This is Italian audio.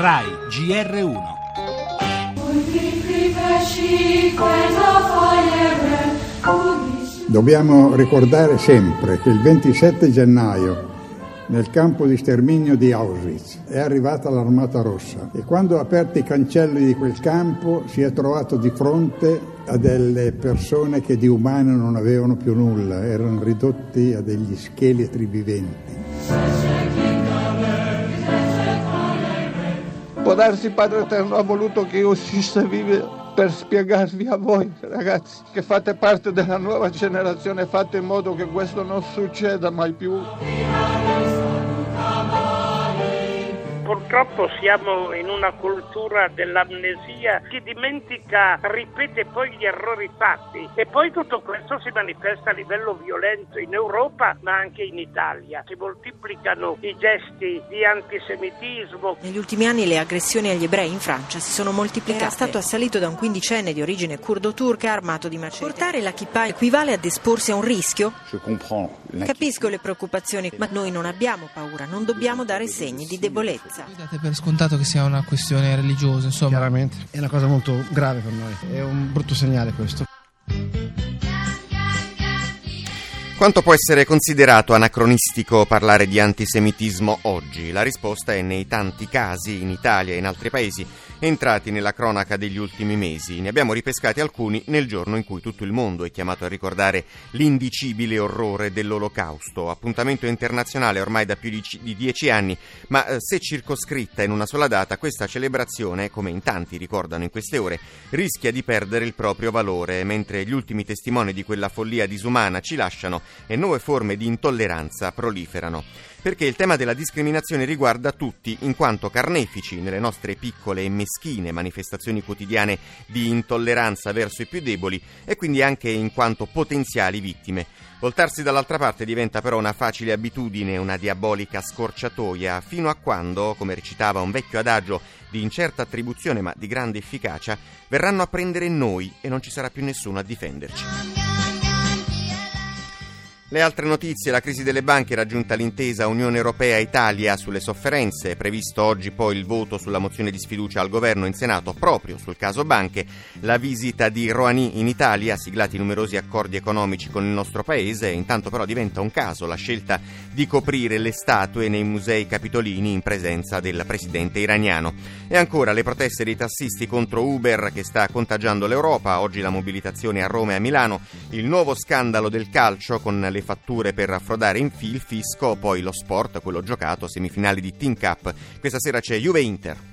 RAI GR1 Dobbiamo ricordare sempre che il 27 gennaio nel campo di sterminio di Auschwitz è arrivata l'Armata Rossa e quando ha aperto i cancelli di quel campo si è trovato di fronte a delle persone che di umano non avevano più nulla, erano ridotti a degli scheletri viventi. Può darsi Padre Eterno ha voluto che io uscisse vivo per spiegarvi a voi ragazzi che fate parte della nuova generazione, fate in modo che questo non succeda mai più. Purtroppo siamo in una cultura dell'amnesia che dimentica, ripete poi gli errori fatti e poi tutto questo si manifesta a livello violento in Europa ma anche in Italia. Si moltiplicano i gesti di antisemitismo. Negli ultimi anni le aggressioni agli ebrei in Francia si sono moltiplicate. Era stato assalito da un quindicenne di origine curdo-turca armato di macete. Portare la kippa equivale ad esporsi a un rischio? Capisco le preoccupazioni, ma noi non abbiamo paura, non dobbiamo dare segni di debolezza. Date per scontato che sia una questione religiosa, insomma. Chiaramente, è una cosa molto grave per noi, è un brutto segnale questo. Quanto può essere considerato anacronistico parlare di antisemitismo oggi? La risposta è nei tanti casi in Italia e in altri paesi entrati nella cronaca degli ultimi mesi. Ne abbiamo ripescati alcuni nel giorno in cui tutto il mondo è chiamato a ricordare l'indicibile orrore dell'Olocausto. Appuntamento internazionale ormai da più di dieci anni, ma eh, se circoscritta in una sola data, questa celebrazione, come in tanti ricordano in queste ore, rischia di perdere il proprio valore, mentre gli ultimi testimoni di quella follia disumana ci lasciano e nuove forme di intolleranza proliferano. Perché il tema della discriminazione riguarda tutti, in quanto carnefici nelle nostre piccole e meschine manifestazioni quotidiane di intolleranza verso i più deboli e quindi anche in quanto potenziali vittime. Voltarsi dall'altra parte diventa però una facile abitudine, una diabolica scorciatoia, fino a quando, come recitava un vecchio adagio di incerta attribuzione ma di grande efficacia, verranno a prendere noi e non ci sarà più nessuno a difenderci. Le altre notizie, la crisi delle banche raggiunta l'intesa Unione Europea-Italia sulle sofferenze, è previsto oggi poi il voto sulla mozione di sfiducia al governo in Senato proprio sul caso banche, la visita di Rouhani in Italia, siglati numerosi accordi economici con il nostro paese, intanto però diventa un caso la scelta di coprire le statue nei musei capitolini in presenza del presidente iraniano. E ancora le proteste dei tassisti contro Uber che sta contagiando l'Europa, oggi la mobilitazione a Roma e a Milano, il nuovo scandalo del calcio con le le fatture per affrodare in fil fisco, poi lo sport, quello giocato, semifinali di Team Cup. Questa sera c'è Juve Inter.